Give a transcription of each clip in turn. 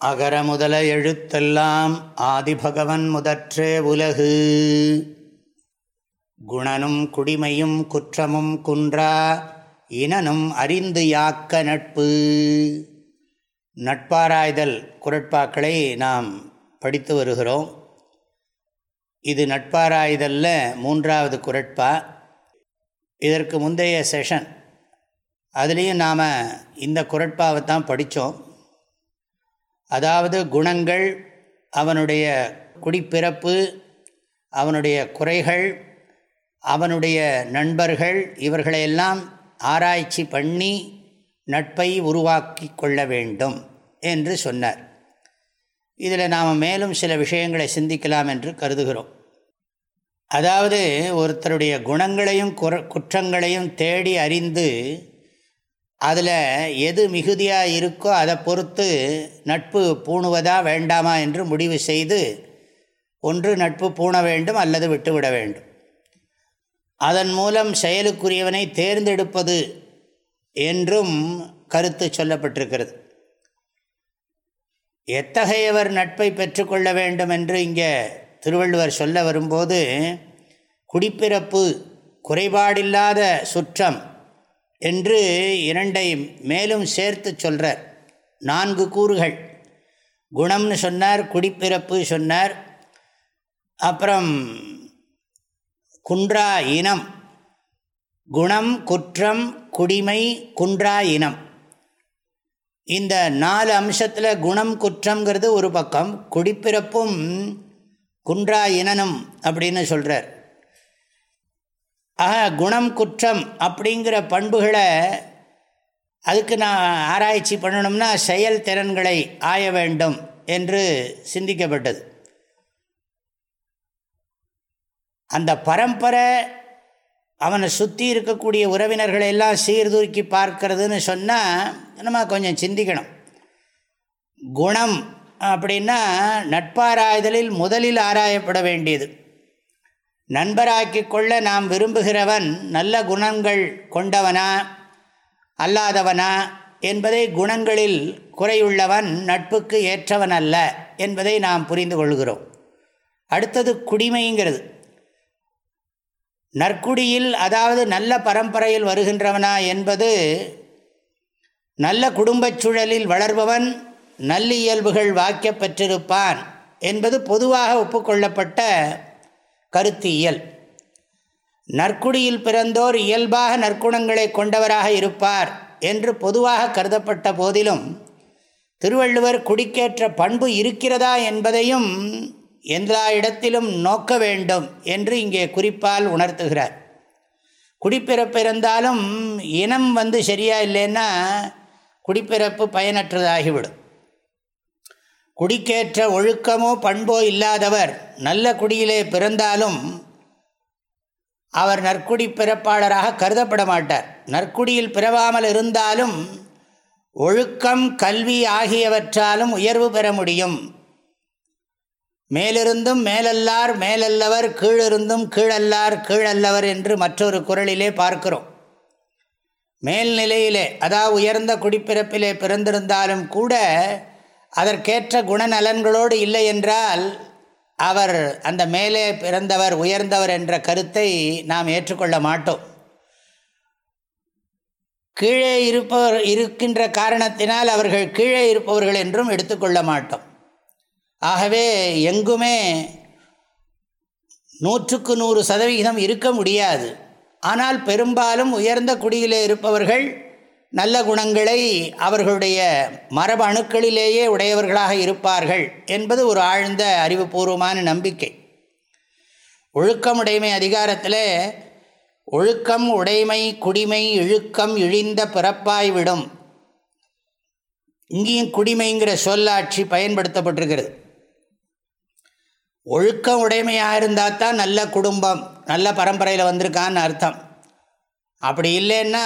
அகர முதல எழுத்தெல்லாம் ஆதிபகவன் முதற்றே உலகு. குணனும் குடிமையும் குற்றமும் குன்றா இனனும் அறிந்து யாக்க நட்பு. நட்பாராய்தல் குரட்பாக்களை நாம் படித்து வருகிறோம். இது நட்பாராய்தலில் மூன்றாவது குரட்பா. இதற்கு முந்தைய செஷன். அதுலேயும் நாம் இந்த குரட்பாவை தான் படித்தோம். அதாவது குணங்கள் அவனுடைய குடிப்பிறப்பு அவனுடைய குறைகள் அவனுடைய நண்பர்கள் இவர்களையெல்லாம் ஆராய்ச்சி பண்ணி நட்பை உருவாக்கி கொள்ள வேண்டும் என்று சொன்னார். இதில் நாம் மேலும் சில விஷயங்களை சிந்திக்கலாம் என்று கருதுகிறோம். அதாவது ஒருத்தருடைய குணங்களையும் குற்றங்களையும் தேடி அறிந்து அதில் எது மிகுதியாக இருக்கோ அதை பொறுத்து நட்பு பூணுவதா வேண்டாமா என்று முடிவு செய்து ஒன்று நட்பு பூண வேண்டும் அல்லது விட்டுவிட வேண்டும். அதன் மூலம் செயலுக்குரியவனை தேர்ந்தெடுப்பது என்றும் கருத்து சொல்லப்பட்டிருக்கிறது. எத்தகையவர் நட்பை பெற்றுக்கொள்ள வேண்டும் என்று இங்கே திருவள்ளுவர் சொல்ல வரும்போது குடிப்பிறப்பு குறைபாடில்லாத சுற்றம் என்று இரண்டை மேலும் சேர்த்து சொல்கிறார் நான்கு கூறுகள். குணம்னு சொன்னார் குடிப்பிறப்பு சொன்னார் அப்புறம் குன்றா இனம். குணம் குற்றம் குடிமை குன்றா இனம். இந்த நாலு அம்சத்தில் குணம் குற்றங்கிறது ஒரு பக்கம் குடிப்பிறப்பும் குன்றா இனனும் அப்படின்னு சொல்கிறார் ஆக குணம் குற்றம் அப்படிங்கிற பண்புகளை அதுக்கு நான் ஆராய்ச்சி பண்ணணும்னா செயல் திறன்களை ஆய வேண்டும் என்று சிந்திக்கப்பட்டது. அந்த பரம்பரை அவனை சுற்றி இருக்கக்கூடிய உறவினர்களை எல்லாம் சீர்தூக்கி பார்க்கறதுன்னு சொன்னால் நம்ம கொஞ்சம் சிந்திக்கணும். குணம் அப்படின்னா நட்பாராய்தலில் முதலில் ஆராயப்பட வேண்டியது. நண்பராக்கி கொள்ள நாம் விரும்புகிறவன் நல்ல குணங்கள் கொண்டவனா அல்லாதவனா என்பதை குணங்களில் குறையுள்ளவன் நட்புக்கு ஏற்றவன் அல்ல என்பதை நாம் புரிந்து கொள்கிறோம். அடுத்தது குடிமைங்கிறது. நற்குடியில் அதாவது நல்ல பரம்பரையில் வருகின்றவனா என்பது நல்ல குடும்பச் சூழலில் வளர்பவன் நல்லியல்புகள் வாக்கிய பெற்றிருப்பான் என்பது பொதுவாக ஒப்புக்கொள்ளப்பட்ட கருத்தியல். நற்குடியில் பிறந்தோர் இயல்பாக நற்குணங்களை கொண்டவராக இருப்பார் என்று பொதுவாக கருதப்பட்ட போதிலும் திருவள்ளுவர் குடிக்கேற்ற பண்பு இருக்கிறதா என்பதையும் எல்லா இடத்திலும் நோக்க வேண்டும் என்று இங்கே குறிப்பால் உணர்த்துகிறார். குடிப்பிறப்பு இருந்தாலும் இனம் வந்து சரியா இல்லைன்னா குடிப்பிறப்பு பயனற்றதாகிவிடும். குடிக்கேற்ற ஒழுக்கமோ பண்போ இல்லாதவர் நல்ல குடியிலே பிறந்தாலும் அவர் நற்குடி பிறப்பாளராக கருதப்பட மாட்டார் நற்குடியில் பிறவாமல் இருந்தாலும் ஒழுக்கம் கல்வி ஆகியவற்றாலும் உயர்வு பெற முடியும். மேலிருந்தும் மேலல்லார் மேலல்லவர் கீழிருந்தும் கீழல்லார் கீழல்லவர் என்று மற்றொரு குரலிலே பார்க்கிறோம். மேல்நிலையிலே அதாவது உயர்ந்த குடிப்பிறப்பிலே பிறந்திருந்தாலும் கூட அதற்கேற்ற குணநலன்களோடு இல்லை என்றால் அவர் அந்த மேலே பிறந்தவர் உயர்ந்தவர் என்ற கருத்தை நாம் ஏற்றுக்கொள்ள மாட்டோம். கீழே இருப்பவர் இருக்கின்ற காரணத்தினால் அவர்கள் கீழே இருப்பவர்கள் என்றும் எடுத்துக்கொள்ள மாட்டோம். ஆகவே எங்குமே நூற்றுக்கு நூறு சதவிகிதம் இருக்க முடியாது. ஆனால் பெரும்பாலும் உயர்ந்த குடியிலே இருப்பவர்கள் நல்ல குணங்களை அவர்களுடைய மரபு அணுக்களிலேயே உடையவர்களாக இருப்பார்கள் என்பது ஒரு ஆழ்ந்த அறிவுபூர்வமான நம்பிக்கை. ஒழுக்கமுடைமை அதிகாரத்தில் ஒழுக்கம் உடைமை குடிமை இழுக்கம் இழிந்த பிறப்பாய் விடும். இங்கேயும் குடிமைங்கிற சொல்லாட்சி பயன்படுத்தப்பட்டிருக்கிறது. ஒழுக்கம் உடைமையாக இருந்தால் தான் நல்ல குடும்பம் நல்ல பரம்பரையில் வந்திருக்கான்னு அர்த்தம். அப்படி இல்லைன்னா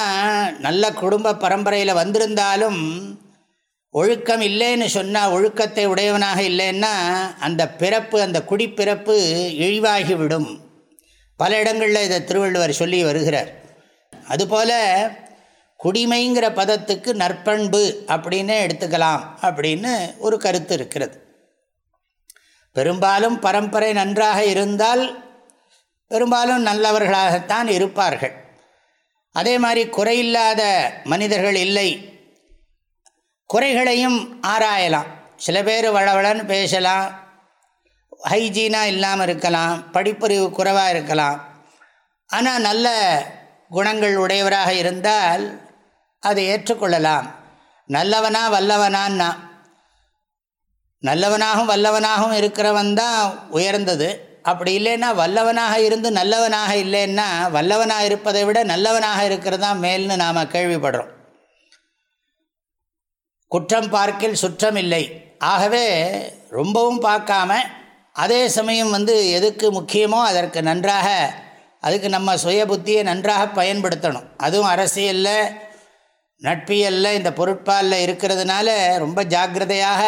நல்ல குடும்ப பரம்பரையில் வந்திருந்தாலும் ஒழுக்கம் இல்லைன்னு சொன்னால் ஒழுக்கத்தை உடையவனாக இல்லைன்னா அந்த பிறப்பு அந்த குடிப்பிறப்பு இழிவாகிவிடும். பல இடங்களில் இதை திருவள்ளுவர் சொல்லி வருகிறார். அதுபோல் குடிமைங்கிற பதத்துக்கு நற்பண்பு அப்படின்னு எடுத்துக்கலாம் அப்படின்னு ஒரு கருத்து இருக்கிறது. பெரும்பாலும் பரம்பரை நன்றாக இருந்தால் பெரும்பாலும் நல்லவர்களாகத்தான் இருப்பார்கள். அதே மாதிரி குறையில்லாத மனிதர்கள் இல்லை. குறைகளையும் ஆராயலாம். சில பேர் வளவளன்னு பேசலாம். ஹைஜீனாக இல்லாமல் இருக்கலாம். படிப்பறிவு குறைவாக இருக்கலாம். ஆனால் நல்ல குணங்கள் உடையவராக இருந்தால் அதை ஏற்றுக்கொள்ளலாம். நல்லவனா வல்லவனான்னா. நல்லவனாகவும் வல்லவனாகவும் இருக்கிறவன் தான் உயர்ந்தது. அப்படி இல்லைன்னா வல்லவனாக இருந்து நல்லவனாக இல்லைன்னா வல்லவனாக இருப்பதை விட நல்லவனாக இருக்கிறது தான் மேல்னு நாம் கேள்விப்படுறோம். குற்றம் பார்க்கில் சுற்றம் இல்லை. ஆகவே ரொம்பவும் பார்க்காம அதே சமயம் வந்து எதுக்கு முக்கியமோ அதற்கு நன்றாக அதுக்கு நம்ம சுய புத்தியை நன்றாக பயன்படுத்தணும். அதுவும் அரசியலில் நட்பியலில் இந்த பொருட்பாலில் இருக்கிறதுனால ரொம்ப ஜாக்கிரதையாக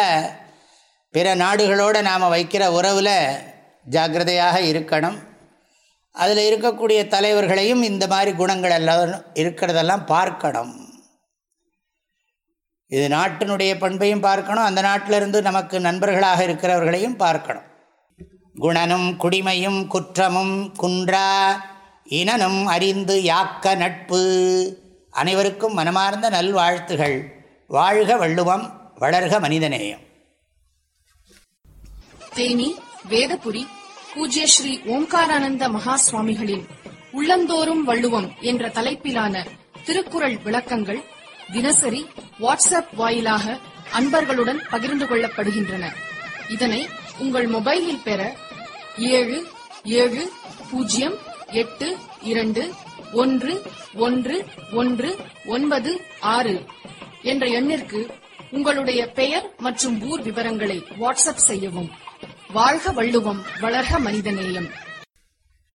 பிற நாடுகளோடு நாம் வைக்கிற உறவில் ஜாக்கிரதையாக இருக்கணும். அதில் இருக்கக்கூடிய தலைவர்களையும் இந்த மாதிரி குணங்கள் எல்லாம் இருக்கிறதெல்லாம் பார்க்கணும். இது நாட்டினுடைய பண்பையும் பார்க்கணும். அந்த நாட்டிலிருந்து நமக்கு நண்பர்களாக இருக்கிறவர்களையும் பார்க்கணும். குணனும் குடிமையும் குற்றமும் குன்றா இனனும் அறிந்து யாக்க நட்பு அனைவருக்கும் மனமார்ந்த நல்வாழ்த்துகள். வாழ்க வள்ளுவம் வளர்க மனிதநேயம். தேனி வேதபுரி பூஜ்ய ஸ்ரீ ஓம்காரானந்த மகா சுவாமிகளின் உள்ளந்தோறும் வள்ளுவம் என்ற தலைப்பிலான திருக்குறள் விளக்கங்கள் தினசரி வாட்ஸ்அப் வாயிலாக அன்பர்களுடன் பகிர்ந்து கொள்ளப்படுகின்றன. இதனை உங்கள் மொபைலில் பெற ஏழு ஏழு பூஜ்ஜியம் எட்டு இரண்டு ஒன்று ஒன்று ஒன்று ஒன்பது ஆறு என்ற எண்ணிற்கு உங்களுடைய பெயர் மற்றும் ஊர் விவரங்களை வாட்ஸ்அப் செய்யவும். வாழ்க வள்ளுவம் வளர்க மனிதநேயம்.